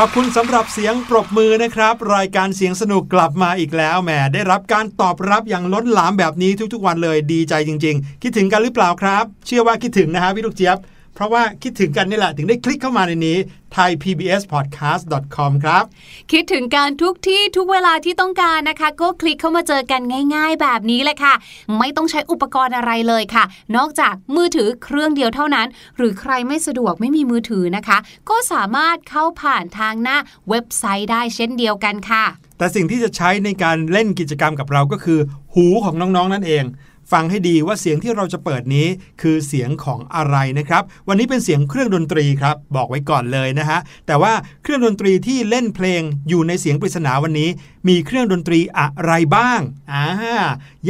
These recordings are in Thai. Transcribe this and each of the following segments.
ขอบคุณสำหรับเสียงปรบมือนะครับ รายการเสียงสนุกกลับมาอีกแล้วแหมได้รับการตอบรับอย่างล้นหลามแบบนี้ทุกๆวันเลยดีใจจริง ๆ คิดถึงกันหรือเปล่าครับ เชื่อว่าคิดถึงนะฮะพี่ลูกเจี๊ยบ เพราะว่าคิดถึงกันนี่แหละ ถึงได้คลิกเข้ามาในนี้ thaipbspodcast.com ครับ คิดถึงการทุกที่ทุกเวลาที่ต้องการนะคะ ก็คลิกเข้ามาเจอกันง่าย ๆ แบบนี้เลยค่ะ ไม่ต้องใช้อุปกรณ์อะไรเลยค่ะ นอกจากมือถือเครื่องเดียวเท่านั้น หรือใครไม่สะดวกไม่มีมือถือนะคะ ก็สามารถเข้าผ่านทางหน้าเว็บไซต์ได้เช่นเดียวกันค่ะ แต่สิ่งที่จะใช้ในการเล่นกิจกรรมกับเราก็คือ หูของน้องๆนั่นเอง ฟังให้ดีว่าเสียงที่เราจะเปิดนี้ คือเสียงของอะไรนะครับ วันนี้เป็นเสียงเครื่องดนตรีครับ บอกไว้ก่อนเลยนะฮะ แต่ว่าเครื่องดนตรีที่เล่นเพลงอยู่ในเสียงปริศนาวันนี้ มีเครื่องดนตรีอะไรบ้างอ่า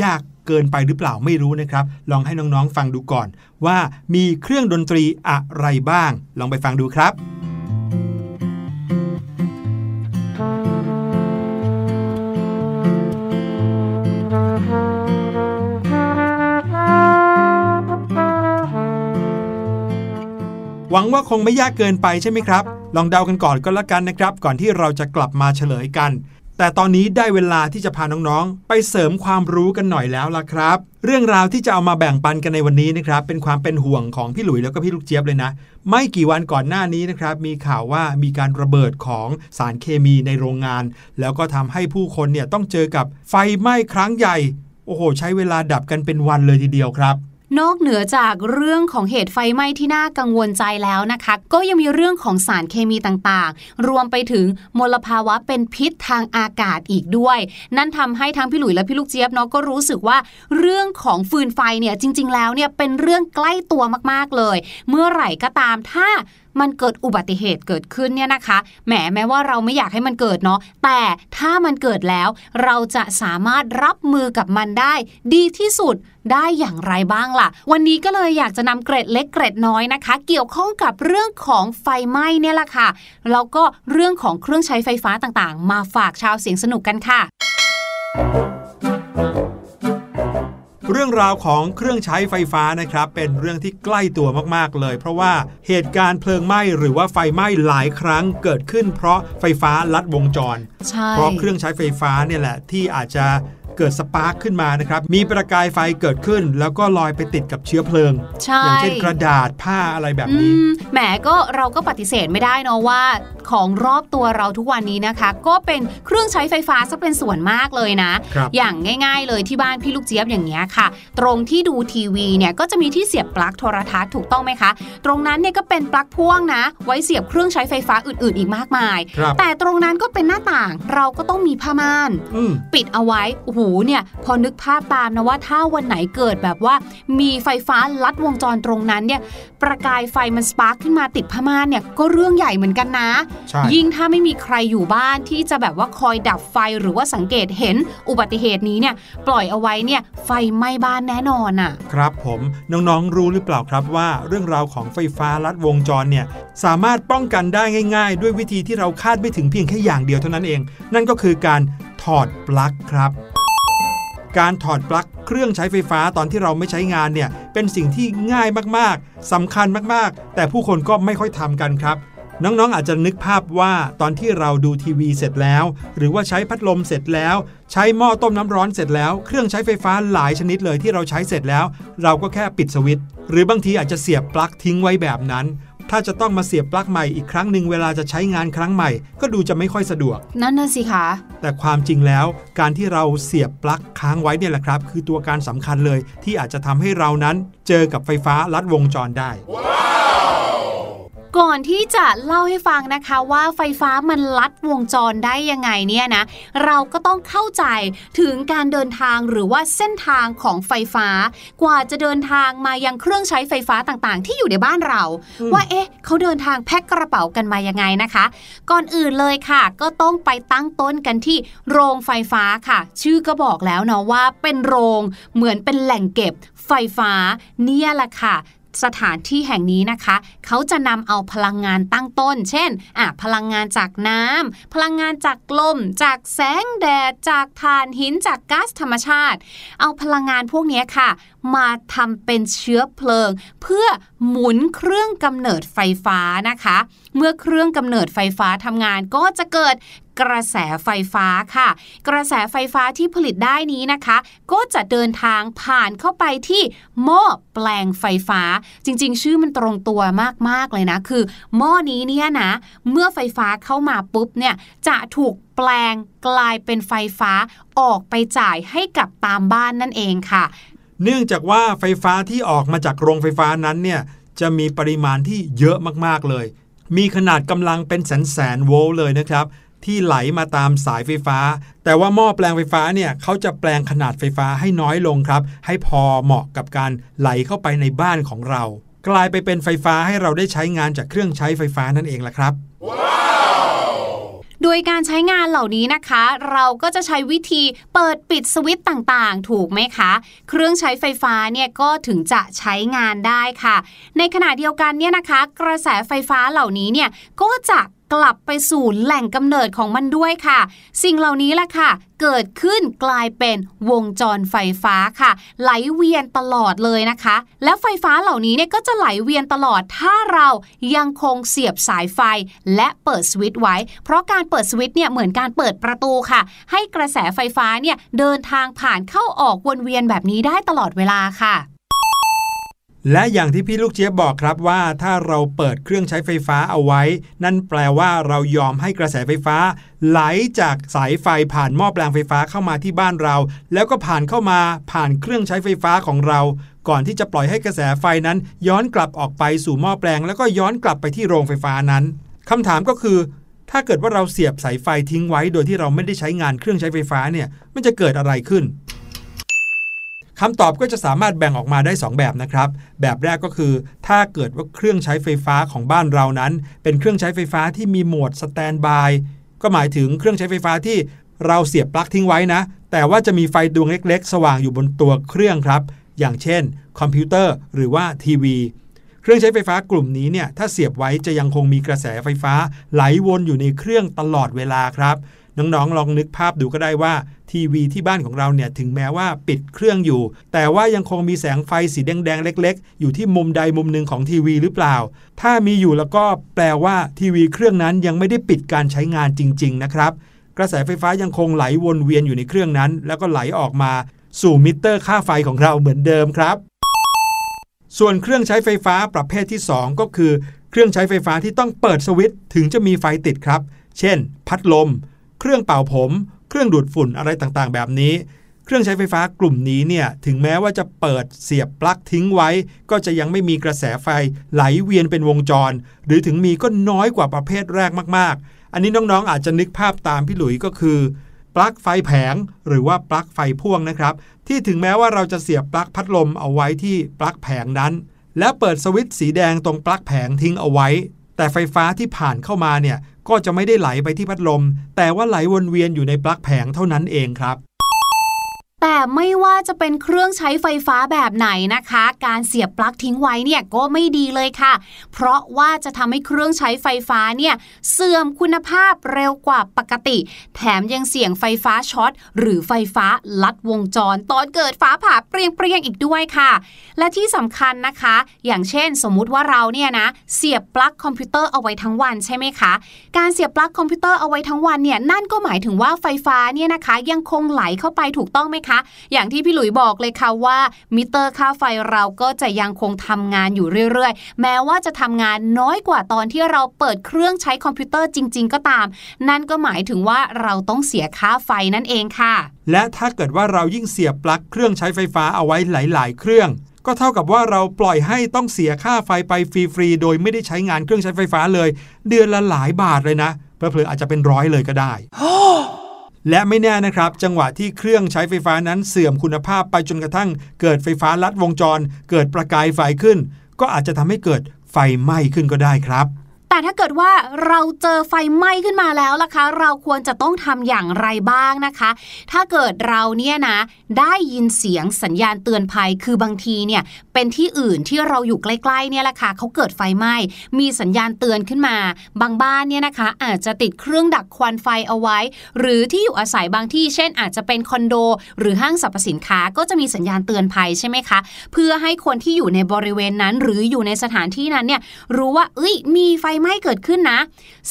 ยากเกินไปหรือเปล่าไม่รู้นะครับ ลองให้น้องๆฟังดูก่อน ว่ามีเครื่องดนตรีอะไรบ้าง ลองไปฟังดูครับ วังว่าคงไม่ยากเกินไปใช่ไหมครับ ลองเดากันก่อนก็แล้วกันนะครับ ก่อนที่เราจะกลับมาเฉลยกัน แต่ตอนนี้ได้เวลาที่จะพาน้องๆ ไปเสริมความรู้กันหน่อยแล้วล่ะครับ เรื่องราวที่จะเอามาแบ่งปันกันในวันนี้นะครับ เป็นความเป็นห่วงของพี่หลุยแล้วก็พี่ลูกเจี๊ยบเลยนะ ไม่กี่วันก่อนหน้านี้นะครับ มีข่าวว่ามีการระเบิดของสารเคมีในโรงงาน แล้วก็ทำให้ผู้คนเนี่ยต้องเจอกับไฟไหม้ครั้งใหญ่ โอ้โห ใช้เวลาดับกันเป็นวันเลยทีเดียวครับ นอกเหนือจากเรื่องของเหตุไฟไหม้ที่น่ากังวลใจแล้วนะคะ ก็ยังมีเรื่องของสารเคมีต่างๆ รวมไปถึงมลภาวะเป็นพิษทางอากาศอีกด้วย นั่นทำให้ทั้งพี่หลุยและพี่ลูกเจี๊ยบเนาะก็รู้สึกว่า เรื่องของฟืนไฟเนี่ยจริง ๆ แล้วเนี่ยเป็นเรื่องใกล้ตัวมากๆเลย เมื่อไหร่ก็ตามถ้ามันเกิดอุบัติเหตุเกิดขึ้นเนี่ยนะคะแหมแม้ว่าเราไม่อยากให้มันเกิดเนาะแต่ถ้ามันเกิดแล้ว เราจะสามารถรับมือกับมันได้ ดีที่สุดได้อย่างไรบ้างล่ะ วันนี้ก็เลยอยากจะนำเกร็ดเล็กเกร็ดน้อยนะคะ เกี่ยวข้องกับเรื่องของไฟไหม้เนี่ยแหละค่ะแล้วก็เรื่องของเครื่องใช้ไฟฟ้าต่างๆ มาฝากชาวเสียงสนุกกันค่ะ เรื่องราวของเครื่องใช้ไฟฟ้านะครับ เป็นเรื่องที่ใกล้ตัวมากๆเลย เพราะว่าเหตุการณ์เพลิงไหม้หรือว่าไฟไหม้หลายครั้งเกิดขึ้น เพราะไฟฟ้าลัดวงจร ใช่ เพราะเครื่องใช้ไฟฟ้าเนี่ยแหละที่อาจจะ เกิดสปาร์คขึ้นมานะครับ มีประกายไฟเกิดขึ้น แล้วก็ลอยไปติดกับเชื้อเพลิงใช่อย่างเช่นกระดาษผ้าอะไรแบบอืนี้มแหมก็เราก็ปฏิเสธไม่ได้เนาะว่า ของรอบตัวเราทุกวันนี้นะคะ ก็เป็นเครื่องใช้ไฟฟ้าซะเป็นส่วนมากเลยนะครับอย่างง่าย ๆ เลยที่บ้านพี่ลูกเจี๊ยบอย่างเงี้ยค่ะ ตรงที่ดูทีวีเนี่ยก็จะมีที่เสียบปลั๊กโทรทัศน์ถูกต้องไหมคะ ตรงนั้นเนี่ยก็เป็นปลั๊กพ่วงนะ ไว้เสียบเครื่องใช้ไฟฟ้าอื่น ๆ อีกมากมายครับแต่ตรงนั้นก็เป็นหน้าต่างเราก็ต้องมีผ้าม่านอืมปิดเอาไว้โอ้โหเนี่ยพอนึกภาพตามนะว่าถ้าวันไหนเกิดแบบว่า มีไฟฟ้าลัดวงจรตรงนั้นเนี่ยประกายไฟมันสปาร์คขึ้นมาติดผ้าม่านเนี่ยก็เรื่องใหญ่เหมือนกันนะใช่ยิ่งถ้าไม่มีใครอยู่บ้านที่จะแบบว่าคอยดับไฟหรือว่าสังเกตเห็นอุบัติเหตุนี้เนี่ยปล่อยเอาไว้เนี่ยไฟไหม้บ้านแน่นอนอะครับผมน้องๆรู้หรือเปล่าครับว่าเรื่องราวของไฟฟ้าลัดวงจรเนี่ยสามารถป้องกันได้ง่าย ๆ ด้วยวิธีที่เราคาดไม่ถึงเพียงแค่อย่างเดียวเท่านั้นเอง นั่นก็คือการถอดปลั๊กครับ การถอดปลั๊กเครื่องใช้ไฟฟ้าตอนที่เราไม่ใช้งานเนี่ยเป็นสิ่งที่ง่ายมากๆสำคัญมากๆ แต่ผู้คนก็ไม่ค่อยทำกันครับน้องๆ อาจจะนึกภาพว่าตอนที่เราดูทีวีเสร็จแล้ว หรือว่าใช้พัดลมเสร็จแล้ว ใช้หม้อต้มน้ำร้อนเสร็จแล้ว เครื่องใช้ไฟฟ้าหลายชนิดเลยที่เราใช้เสร็จแล้ว เราก็แค่ปิดสวิตช์หรือบางทีอาจจะเสียบปลั๊กทิ้งไว้แบบนั้น ถ้าจะต้องมาเสียบปลั๊กใหม่อีกครั้งหนึ่งเวลาจะใช้งานครั้งใหม่ ก็ดูจะไม่ค่อยสะดวก นั่นน่ะสิคะแต่ความจริงแล้วการที่เราเสียบปลั๊กค้างไว้เนี่ยแหละครับ คือตัวการสำคัญเลยที่อาจจะทำให้เรานั้นเจอกับไฟฟ้าลัดวงจรได้ ก่อนที่จะเล่าให้ฟังนะคะว่าไฟฟ้ามันลัดวงจรได้ยังไงเนี่ยนะ เราก็ต้องเข้าใจถึงการเดินทางหรือว่าเส้นทางของไฟฟ้า กว่าจะเดินทางมายังเครื่องใช้ไฟฟ้าต่างๆ ที่อยู่ในบ้านเราอืมว่าเอ๊ะเขาเดินทางแพ็คกระเป๋ากันมายังไงนะคะ ก่อนอื่นเลยค่ะ ก็ต้องไปตั้งต้นกันที่โรงไฟฟ้าค่ะ ชื่อก็บอกแล้วเนาะว่าเป็นโรงเหมือนเป็นแหล่งเก็บไฟฟ้าเนี่ยแหละค่ะ สถานที่แห่งนี้นะคะ เขาจะนำเอาพลังงานตั้งต้น เช่นอะพลังงานจากน้ำพลังงานจากลม จากแสงแดด จากถ่านหิน จากก๊าซธรรมชาติ เอาพลังงานพวกนี้ค่ะ มาทำเป็นเชื้อเพลิง เพื่อหมุนเครื่องกำเนิดไฟฟ้านะคะ เมื่อเครื่องกำเนิดไฟฟ้าทำงานก็จะเกิดกระแสไฟฟ้าค่ะ กระแสไฟฟ้าที่ผลิตได้นี้นะคะ ก็จะเดินทางผ่านเข้าไปที่หม้อแปลงไฟฟ้า จริง ๆ ชื่อมันตรงตัวมากๆเลยนะ คือ หม้อนี้เนี่ยนะ เมื่อไฟฟ้าเข้ามาปุ๊บเนี่ยจะถูกแปลงกลายเป็นไฟฟ้าออกไปจ่ายให้กับตามบ้านนั่นเองค่ะ เนื่องจากว่าไฟฟ้าที่ออกมาจากโรงไฟฟ้านั้นเนี่ยจะมีปริมาณที่เยอะมากๆเลย มีขนาดกำลังเป็นแสนแสนโวลต์เลยนะครับ ที่ไหลมาตามสายไฟฟ้า แต่ว่าหม้อแปลงไฟฟ้าเนี่ยเขาจะแปลงขนาดไฟฟ้าให้น้อยลงครับ ให้พอเหมาะกับการไหลเข้าไปในบ้านของเรา กลายไปเป็นไฟฟ้าให้เราได้ใช้งานจากเครื่องใช้ไฟฟ้านั่นเองล่ะครับ โดยการใช้งานเหล่านี้นะคะ เราก็จะใช้วิธีเปิดปิดสวิตต์ต่างๆ ถูกไหมคะ เครื่องใช้ไฟฟ้าเนี่ยก็ถึงจะใช้งานได้ค่ะ ในขณะเดียวกันเนี่ยนะคะ กระแสไฟฟ้าเหล่านี้เนี่ยก็จะ กลับไปสู่แหล่งกำเนิดของมันด้วยค่ะ สิ่งเหล่านี้แหละค่ะ เกิดขึ้นกลายเป็นวงจรไฟฟ้าค่ะ ไหลเวียนตลอดเลยนะคะ แล้วไฟฟ้าเหล่านี้เนี่ยก็จะไหลเวียนตลอดถ้าเรายังคงเสียบสายไฟและเปิดสวิตช์ไว้ เพราะการเปิดสวิตช์เนี่ยเหมือนการเปิดประตูค่ะ ให้กระแสไฟฟ้าเนี่ยเดินทางผ่านเข้าออกวนเวียนแบบนี้ได้ตลอดเวลาค่ะ และอย่างที่พี่ลูกเจี๊ยบบอกครับว่าถ้าเราเปิดเครื่องใช้ไฟฟ้าเอาไว้ นั่นแปลว่าเรายอมให้กระแสไฟฟ้า ไหลจากสายไฟผ่านหม้อแปลงไฟฟ้าเข้ามาที่บ้านเรา แล้วก็ผ่านเข้ามาผ่านเครื่องใช้ไฟฟ้าของเรา ก่อนที่จะปล่อยให้กระแสไฟนั้น ย้อนกลับออกไปสู่หม้อแปลง แล้วก็ย้อนกลับไปที่โรงไฟฟ้านั้นคำถามก็คือ ถ้าเกิดว่าเราเสียบสายไฟทิ้งไว้ โดยที่เราไม่ได้ใช้งานเครื่องใช้ไฟฟ้าเนี่ยมันจะเกิดอะไรขึ้น คำตอบก็จะสามารถแบ่งออกมาได้ 2 แบบนะครับ แบบแรกก็คือ ถ้าเกิดว่าเครื่องใช้ไฟฟ้าของบ้านเรานั้น เป็นเครื่องใช้ไฟฟ้าที่มีโหมดสแตนบายก็หมายถึงเครื่องใช้ไฟฟ้าที่เราเสียบปลั๊กทิ้งไว้นะ แต่ว่าจะมีไฟดวงเล็ก ๆ สว่างอยู่บนตัวเครื่องครับ อย่างเช่น คอมพิวเตอร์หรือว่าทีวี เครื่องใช้ไฟฟ้ากลุ่มนี้เนี่ยถ้าเสียบไว้จะยังคงมีกระแสไฟฟ้าไหลวนอยู่ในเครื่องตลอดเวลาครับ น้องๆลองนึกภาพดูก็ได้ว่า ทีวีที่บ้านของเราเนี่ยถึงแม้ว่าปิดเครื่องอยู่ แต่ว่ายังคงมีแสงไฟสีแดงๆเล็ก ๆ อยู่ที่มุมใดมุมหนึ่งของทีวีหรือเปล่า ถ้ามีอยู่แล้วก็แปลว่าทีวีเครื่องนั้นยังไม่ได้ปิดการใช้งานจริง ๆ นะครับ กระแสไฟฟ้ายังคงไหลวนเวียนอยู่ในเครื่องนั้น แล้วก็ไหลออกมาสู่มิเตอร์ค่าไฟของเราเหมือนเดิมครับ ส่วนเครื่องใช้ไฟฟ้าประเภทที่ 2 ก็คือ เครื่องใช้ไฟฟ้าที่ต้องเปิดสวิตช์ถึงจะมีไฟติดครับ เช่น พัดลม เครื่องเป่าผม เครื่องดูดฝุ่นอะไรต่างๆ แบบนี้ เครื่องใช้ไฟฟ้ากลุ่มนี้เนี่ยถึงแม้ว่าจะเปิดเสียบปลั๊กทิ้งไว้ ก็จะยังไม่มีกระแสไฟไหลเวียนเป็นวงจร หรือถึงมีก็น้อยกว่าประเภทแรกมากๆ อันนี้น้องๆ อาจจะนึกภาพตามพี่หลุยก็คือปลั๊กไฟแผงหรือว่าปลั๊กไฟพ่วงนะครับ ที่ถึงแม้ว่าเราจะเสียบปลั๊กพัดลมเอาไว้ที่ปลั๊กแผงนั้น แล้วเปิดสวิตช์สีแดงตรงปลั๊กแผงทิ้งเอาไว้ แต่ไฟฟ้าที่ผ่านเข้ามาเนี่ยก็จะไม่ได้ไหลไปที่พัดลม แต่ว่าไหลวนเวียนอยู่ในปลั๊กแผงเท่านั้นเองครับ แต่ไม่ว่าจะเป็นเครื่องใช้ไฟฟ้าแบบไหนนะคะ การเสียบปลั๊กทิ้งไว้เนี่ยก็ไม่ดีเลยค่ะ เพราะว่าจะทำให้เครื่องใช้ไฟฟ้าเนี่ยเสื่อมคุณภาพเร็วกว่าปกติ แถมยังเสี่ยงไฟฟ้าช็อต หรือไฟฟ้าลัดวงจร ตอนเกิดฟ้าผ่าเปรียงเปรียงอีกด้วยค่ะ และที่สำคัญนะคะ อย่างเช่น สมมุติว่าเราเนี่ยนะเสียบปลั๊กคอมพิวเตอร์เอาไว้ทั้งวันใช่ไหมคะ การเสียบปลั๊กคอมพิวเตอร์เอาไว้ทั้งวันเนี่ยนั่นก็หมายถึงว่าไฟฟ้าเนี่ยนะคะ ยังคงไหลเข้าไปถูกต้องไหมคะ อย่างที่พี่หลุยบอกเลยค่ะว่ามิเตอร์ค่าไฟเราก็จะยังคงทำงานอยู่เรื่อยๆ แม้ว่าจะทำงานน้อยกว่าตอนที่เราเปิดเครื่องใช้คอมพิวเตอร์จริง ๆ ก็ตาม นั่นก็หมายถึงว่าเราต้องเสียค่าไฟนั่นเองค่ะ และถ้าเกิดว่าเรายิ่งเสียบปลั๊กเครื่องใช้ไฟฟ้าเอาไว้หลาย ๆ เครื่องก็เท่ากับว่าเราปล่อยให้ต้องเสียค่าไฟไปฟรีๆ โดยไม่ได้ใช้งานเครื่องใช้ไฟฟ้าเลย เดือนละหลายบาทเลยนะเผลอๆอาจจะเป็นร้อยเลยก็ได้ และไม่แน่นะครับ จังหวะที่เครื่องใช้ไฟฟ้านั้นเสื่อมคุณภาพไปจนกระทั่ง เกิดไฟฟ้าลัดวงจร เกิดประกายไฟขึ้น ก็อาจจะทำให้เกิดไฟไหม้ขึ้นก็ได้ครับ แต่ถ้าเกิดว่าเราเจอไฟไหม้ขึ้นมาแล้วล่ะคะ เราควรจะต้องทำอย่างไรบ้างนะคะ ถ้าเกิดเราเนี่ยนะ ได้ยินเสียงสัญญาณเตือนภัยคือบางทีเนี่ยเป็นที่อื่นที่เราอยู่ใกล้ๆเนี่ยแหละค่ะเขาเกิดไฟไหม้มีสัญญาณเตือนขึ้นมา บางบ้านเนี่ยนะคะ อาจจะติดเครื่องดักควันไฟเอาไว้ หรือที่อยู่อาศัยบางที่ เช่น อาจจะเป็นคอนโด หรือห้างสรรพสินค้าก็จะมีสัญญาณเตือนภัยใช่ไหมคะ เพื่อให้คนที่อยู่ในบริเวณนั้น หรืออยู่ในสถานที่นั้นเนี่ยรู้ว่าเอ้ยมีไฟไหม้เกิดขึ้นนะ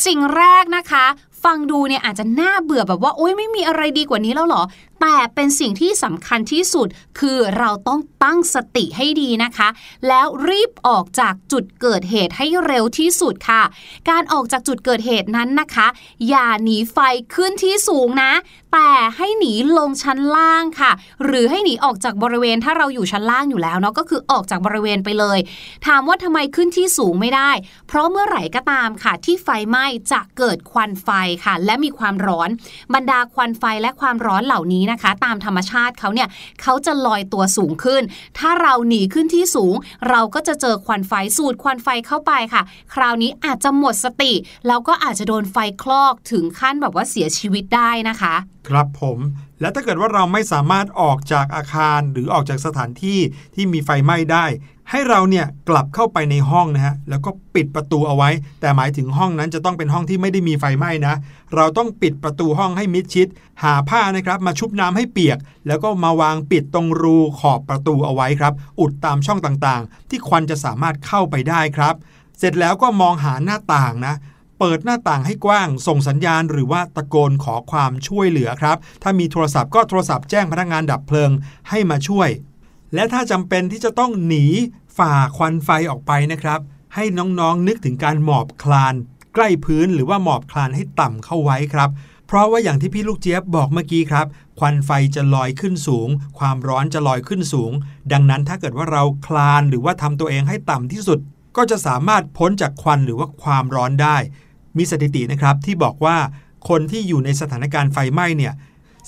สิ่งแรกนะคะ ฟังดูเนี่ยอาจจะน่าเบื่อแบบว่าโอ๊ยไม่มีอะไรดีกว่านี้แล้วหรอแต่เป็นสิ่งที่สำคัญที่สุดคือเราต้องตั้งสติให้ดีนะคะ แล้วรีบออกจากจุดเกิดเหตุให้เร็วที่สุดค่ะ การออกจากจุดเกิดเหตุนั้นนะคะ อย่าหนีไฟขึ้นที่สูงนะ แต่ให้หนีลงชั้นล่างค่ะ หรือให้หนีออกจากบริเวณถ้าเราอยู่ชั้นล่างอยู่แล้วเนาะก็คือออกจากบริเวณไปเลย ถามว่าทำไมขึ้นที่สูงไม่ได้ เพราะเมื่อไหร่ก็ตามค่ะ ที่ไฟไหม้จะเกิดควันไฟค่ะ และมีความร้อนบรรดาควันไฟและความร้อนเหล่านี้นะคะ ตามธรรมชาติเขาเนี่ยเขาจะลอยตัวสูงขึ้น ถ้าเราหนีขึ้นที่สูง เราก็จะเจอควันไฟสูดควันไฟเข้าไปค่ะ คราวนี้อาจจะหมดสติ แล้วก็อาจจะโดนไฟคลอกถึงขั้นแบบว่าเสียชีวิตได้นะคะ ครับผมและถ้าเกิดว่าเราไม่สามารถออกจากอาคารหรือออกจากสถานที่ที่มีไฟไหม้ได้ ให้เราเนี่ยกลับเข้าไปในห้องนะฮะแล้วก็ปิดประตูเอาไว้ แต่หมายถึงห้องนั้นจะต้องเป็นห้องที่ไม่ได้มีไฟไหม้นะ เราต้องปิดประตูห้องให้มิดชิด หาผ้านะครับมาชุบน้ำให้เปียก แล้วก็มาวางปิดตรงรูขอบประตูเอาไว้ครับ อุดตามช่องต่างๆ ที่ควันจะสามารถเข้าไปได้ครับ เสร็จแล้วก็มองหาหน้าต่างนะเปิดหน้าต่างให้กว้าง ส่งสัญญาณหรือว่าตะโกนขอความช่วยเหลือครับ ถ้ามีโทรศัพท์ก็โทรศัพท์แจ้งพนักงานดับเพลิงให้มาช่วย และถ้าจำเป็นที่จะต้องหนีฝ่าควันไฟออกไปนะครับ ให้น้องๆนึกถึงการหมอบคลาน ใกล้พื้นหรือว่าหมอบคลานให้ต่ำเข้าไว้ครับ เพราะว่าอย่างที่พี่ลูกเจี๊ยบบอกเมื่อกี้ครับ ควันไฟจะลอยขึ้นสูง ความร้อนจะลอยขึ้นสูง ดังนั้นถ้าเกิดว่าเราคลานหรือว่าทำตัวเองให้ต่ำที่สุด ก็จะสามารถพ้นจากควันหรือว่าความร้อนได้ มีสถิตินะครับที่บอกว่าคนที่อยู่ในสถานการณ์ไฟไหม้เนี่ย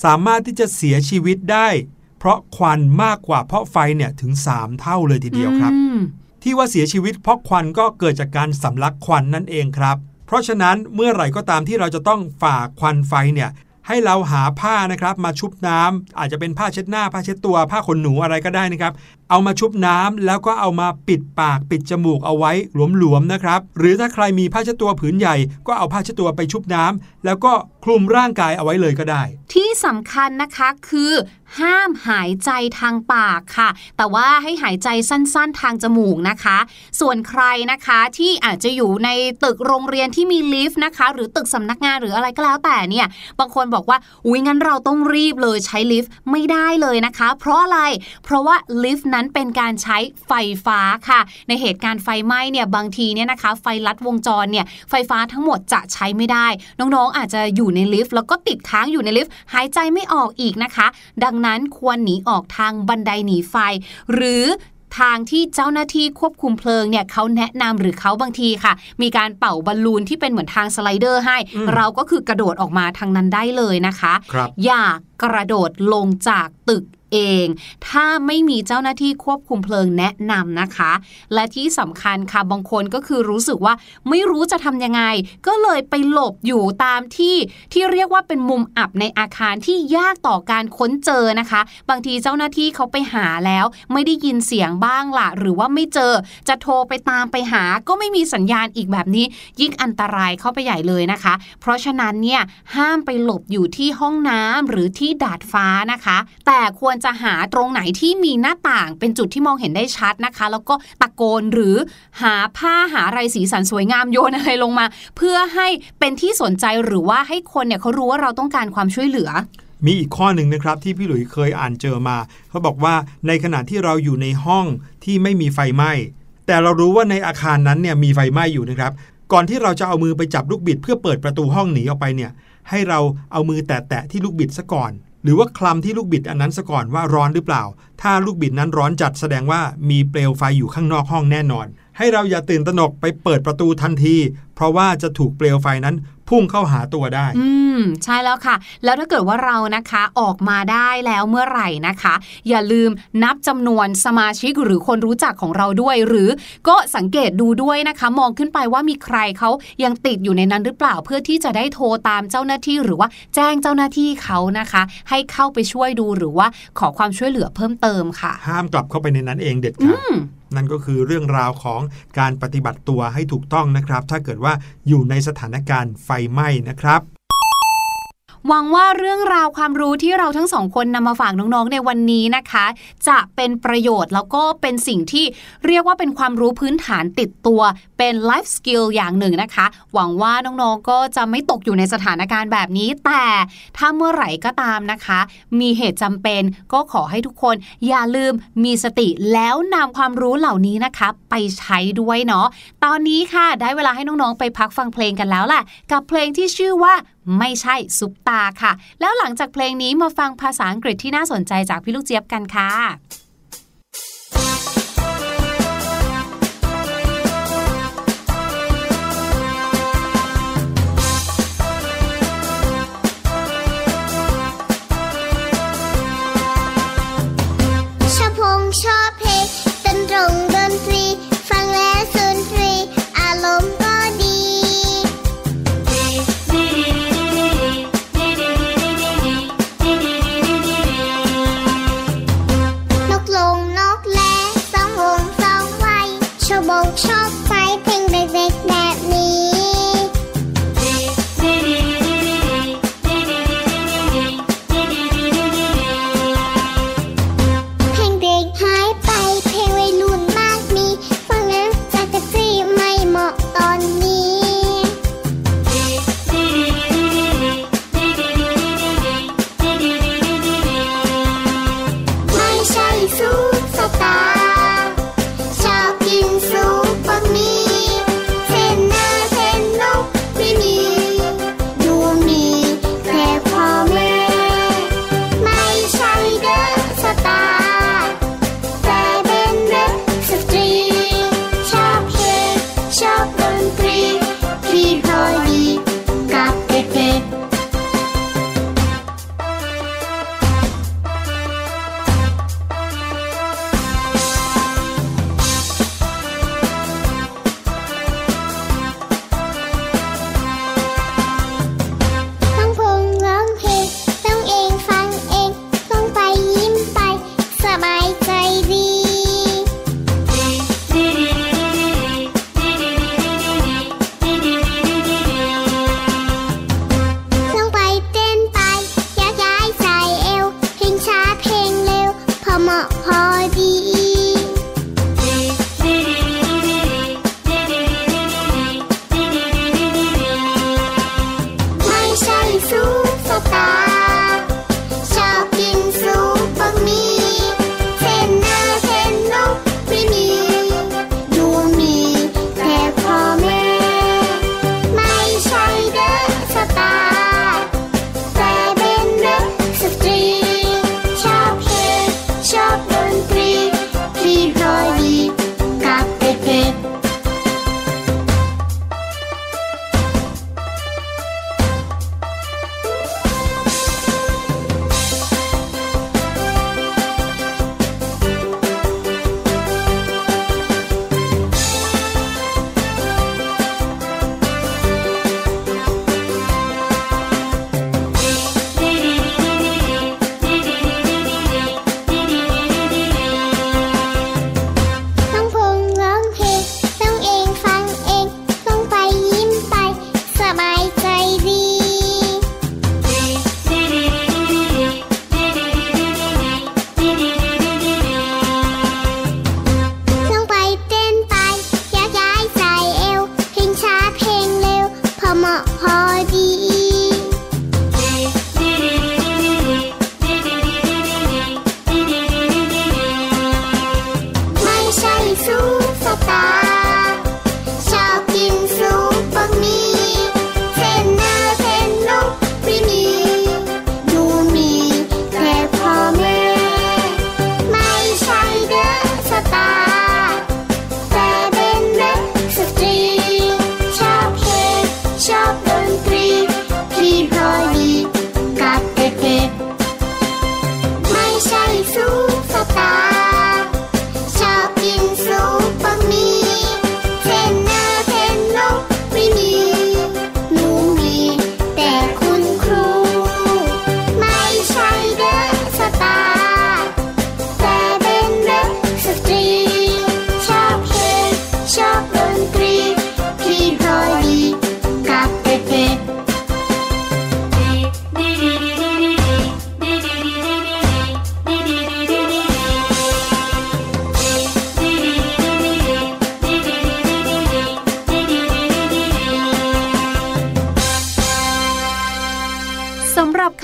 สามารถที่จะเสียชีวิตได้ เพราะควันมากกว่าเพราะไฟเนี่ยถึง 3 เท่าเลยทีเดียวครับอืมที่ว่าเสียชีวิตเพราะควันก็เกิดจากการสำลักควันนั่นเองครับ เพราะฉะนั้นเมื่อไหร่ก็ตามที่เราจะต้องฝ่าควันไฟเนี่ยให้เราหาผ้านะครับมาชุบน้ำอาจจะเป็นผ้าเช็ดหน้าผ้าเช็ดตัวผ้าขนหนูอะไรก็ได้นะครับ เอามาชุบน้ำแล้วก็เอามาปิดปากปิดจมูกเอาไว้หลวมๆนะครับ หรือถ้าใครมีผ้าเช็ดตัวผืนใหญ่ ก็เอาผ้าเช็ดตัวไปชุบน้ำแล้วก็คลุมร่างกายเอาไว้เลยก็ได้ ที่สำคัญนะคะคือห้ามหายใจทางปากค่ะ แต่ว่าให้หายใจสั้นๆทางจมูกนะคะ ส่วนใครนะคะที่อาจจะอยู่ในตึกโรงเรียนที่มีลิฟต์นะคะ หรือตึกสำนักงานหรืออะไรก็แล้วแต่เนี่ย บางคนบอกว่า อุ้ยงั้นเราต้องรีบเลยใช้ลิฟต์ไม่ได้เลยนะคะ เพราะอะไร เพราะว่าลิฟต์นั้นเป็นการใช้ไฟฟ้าค่ะ ในเหตุการณ์ไฟไหม้เนี่ยบางทีเนี่ยนะคะ ไฟลัดวงจรเนี่ยไฟฟ้าทั้งหมดจะใช้ไม่ได้ น้องๆ อาจจะอยู่ในลิฟต์แล้วก็ติดค้างอยู่ในลิฟต์หายใจไม่ออกอีกนะคะ ดังนั้นควรหนีออกทางบันไดหนีไฟ หรือทางที่เจ้าหน้าที่ควบคุมเพลิงเนี่ยเขาแนะนำหรือเขาบางทีค่ะ มีการเป่าบอลลูนที่เป็นเหมือนทางสไลเดอร์ให้อืมเราก็คือกระโดดออกมาทางนั้นได้เลยนะคะครับอย่ากระโดดลงจากตึก เอง ถ้าไม่มีเจ้าหน้าที่ควบคุมเพลิงแนะนำนะคะ และที่สำคัญค่ะบางคนก็คือรู้สึกว่าไม่รู้จะทำยังไง ก็เลยไปหลบอยู่ตามที่ที่เรียกว่าเป็นมุมอับในอาคารที่ยากต่อการค้นเจอนะคะ บางทีเจ้าหน้าที่เขาไปหาแล้ว ไม่ได้ยินเสียงบ้างล่ะ หรือว่าไม่เจอจะโทรไปตามไปหา ก็ไม่มีสัญญาณอีกแบบนี้ ยิ่งอันตรายเข้าไปใหญ่เลยนะคะ เพราะฉะนั้นเนี่ยห้ามไปหลบอยู่ที่ห้องน้ำหรือที่ดาดฟ้านะคะ แต่ควรจะหาตรงไหนที่มีหน้าต่างเป็นจุดที่มองเห็นได้ชัดนะคะ แล้วก็ตะโกนหรือหาผ้าหาอะไรสีสันสวยงามโยนอะไรลงมา เพื่อให้เป็นที่สนใจหรือว่าให้คนเนี่ยเขารู้ว่าเราต้องการความช่วยเหลือมีอีกข้อหนึ่งนะครับที่พี่หลุยเคยอ่านเจอมา เขาบอกว่าในขณะที่เราอยู่ในห้องที่ไม่มีไฟไหม้ แต่เรารู้ว่าในอาคารนั้นเนี่ยมีไฟไหม้อยู่นะครับ ก่อนที่เราจะเอามือไปจับลูกบิด เพื่อเปิดประตูห้องหนีออกไปเนี่ย ให้เราเอามือแตะๆที่ลูกบิดซะก่อน หรือว่าคลำที่ลูกบิดอันนั้นซะก่อนว่าร้อนหรือเปล่า ถ้าลูกบิดนั้นร้อนจัดแสดงว่ามีเปลวไฟอยู่ข้างนอกห้องแน่นอน ให้เราอย่าตื่นตระหนกไปเปิดประตูทันที เพราะว่าจะถูกเปลวไฟนั้นพุ่งเข้าหาตัวได้ อืม ใช่แล้วค่ะ แล้วถ้าเกิดว่าเรานะคะออกมาได้แล้วเมื่อไหร่นะคะ อย่าลืมนับจำนวนสมาชิกหรือคนรู้จักของเราด้วย หรือก็สังเกตดูด้วยนะคะ มองขึ้นไปว่ามีใครเขายังติดอยู่ในนั้นหรือเปล่าเพื่อที่จะได้โทรตามเจ้าหน้าที่ หรือว่าแจ้งเจ้าหน้าที่เขานะคะ ให้เข้าไปช่วยดูหรือว่าขอความช่วยเหลือเพิ่มเติมค่ะ ห้ามกลับเข้าไปในนั้นเองเด็ดขาดอืม นั่นก็คือเรื่องราวของการปฏิบัติตัวให้ถูกต้องนะครับ ถ้าเกิดว่าอยู่ในสถานการณ์ไฟไหม้นะครับ หวังว่าเรื่องราวความรู้ที่เราทั้งสองคนนำมาฝากน้องๆในวันนี้นะคะ จะเป็นประโยชน์แล้วก็เป็นสิ่งที่เรียกว่าเป็นความรู้พื้นฐานติดตัวเป็น life skill อย่างหนึ่งนะคะ หวังว่าน้องๆก็จะไม่ตกอยู่ในสถานการณ์แบบนี้ แต่ถ้าเมื่อไหร่ก็ตามนะคะ มีเหตุจำเป็นก็ขอให้ทุกคนอย่าลืมมีสติแล้วนำความรู้เหล่านี้นะคะ ไปใช้ด้วยเนาะตอนนี้ค่ะ ได้เวลาให้น้องๆไปพักฟังเพลงกันแล้วแหละกับเพลงที่ชื่อว่า ไม่ใช่ซุปตาค่ะ แล้วหลังจากเพลงนี้มาฟังภาษาอังกฤษที่น่าสนใจจากพี่ลูกเจี๊ยบกันค่ะ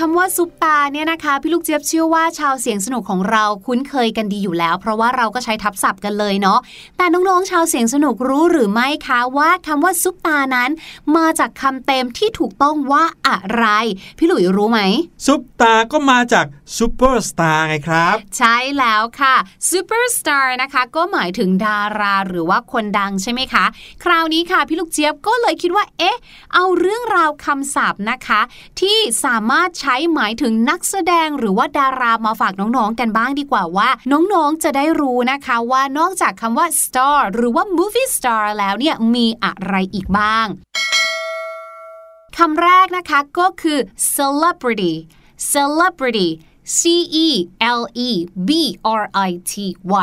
คำว่าซุปตาเนี่ยนะคะ พี่ลูกเจี๊ยบเชื่อว่าชาวเสียงสนุกของเราคุ้นเคยกันดีอยู่แล้ว เพราะว่าเราก็ใช้ทับศัพท์กันเลยเนาะแต่น้องๆชาวเสียงสนุกรู้หรือไม่คะว่าคำว่าซุปตานั้น มาจากคำเต็มที่ถูกต้องว่าอะไร พี่หลุยรู้ไหมซุปตาก็มาจากซูเปอร์สตาร์ไงครับ ใช่แล้วค่ะ superstar นะคะ ก็หมายถึงดาราหรือว่าคนดังใช่ไหมคะ คราวนี้ค่ะ พี่ลูกเจี๊ยบก็เลยคิดว่า เอ๊ะ เอาเรื่องราวคำศัพท์นะคะ ที่สามารถใช้หมายถึงนักแสดงหรือว่าดารามาฝากน้องๆกันบ้างดีกว่าว่า น้องๆจะได้รู้นะคะว่านอกจากคำว่า star หรือว่า movie star แล้วเนี่ยมีอะไรอีกบ้างคำแรกนะคะก็คือ celebrity celebrity C E L E B R I T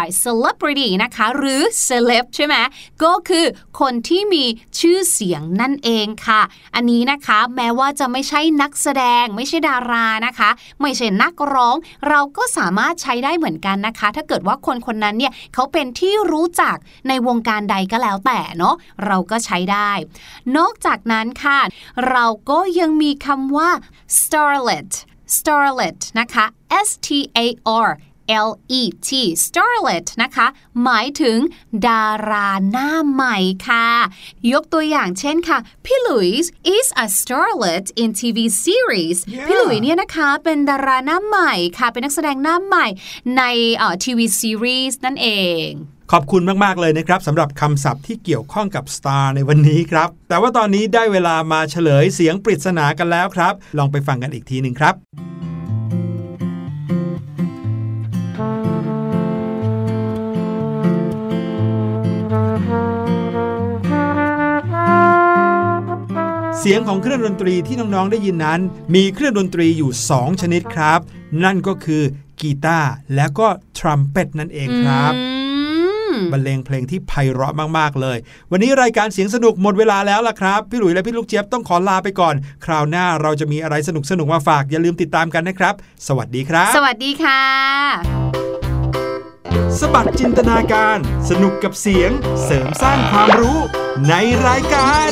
Y celebrity นะคะ หรือ celeb ใช่ไหมก็คือคนที่มีชื่อเสียงนั่นเองค่ะ อันนี้นะคะแม้ว่าจะไม่ใช่นักแสดง ไม่ใช่ดารานะคะ ไม่ใช่นักร้อง เราก็สามารถใช้ได้เหมือนกันนะคะ ถ้าเกิดว่าคนคนนั้นเนี่ยเขาเป็นที่รู้จักในวงการใดก็แล้วแต่เนาะเราก็ใช้ได้ นอกจากนั้นค่ะ เราก็ยังมีคำว่า starlet starlet นะคะ S T A R L E T starlet นะคะ หมายถึงดาราหน้าใหม่ค่ะ ยกตัวอย่างเช่นค่ะ พี่หลุยส์ is a starlet in TV series Yeah. พี่หลุยเนี่ยนะคะ เป็นดาราหน้าใหม่ค่ะ เป็นนักแสดงหน้าใหม่ในทีวีซีรีส์นั่นเอง ขอบคุณมาก ๆ เลยนะครับสำหรับคำศัพท์ที่เกี่ยวข้องกับ Star ในวันนี้ครับ แต่ว่าตอนนี้ได้เวลามาเฉลยเสียงปริศนากันแล้วครับ ลองไปฟังกันอีกทีหนึ่งครับ เสียงของเครื่องดนตรีที่น้อง ๆ ได้ยินนั้น มีเครื่องดนตรีอยู่ 2 ชนิดครับ นั่นก็คือกีตาร์และก็ทรัมเป็ตนั่นเองครับ บรรเลงเพลงที่ไพเราะมากๆเลย วันนี้รายการเสียงสนุกหมดเวลาแล้วล่ะครับ พี่หลุยและพี่ลูกเจี๊ยบต้องขอลาไปก่อน คราวหน้าเราจะมีอะไรสนุกๆมาฝากอย่าลืมติดตามกันนะครับ สวัสดีครับ สวัสดีค่ะ สบัดจินตนาการ สนุกกับเสียง เสริมสร้างความรู้ในรายการ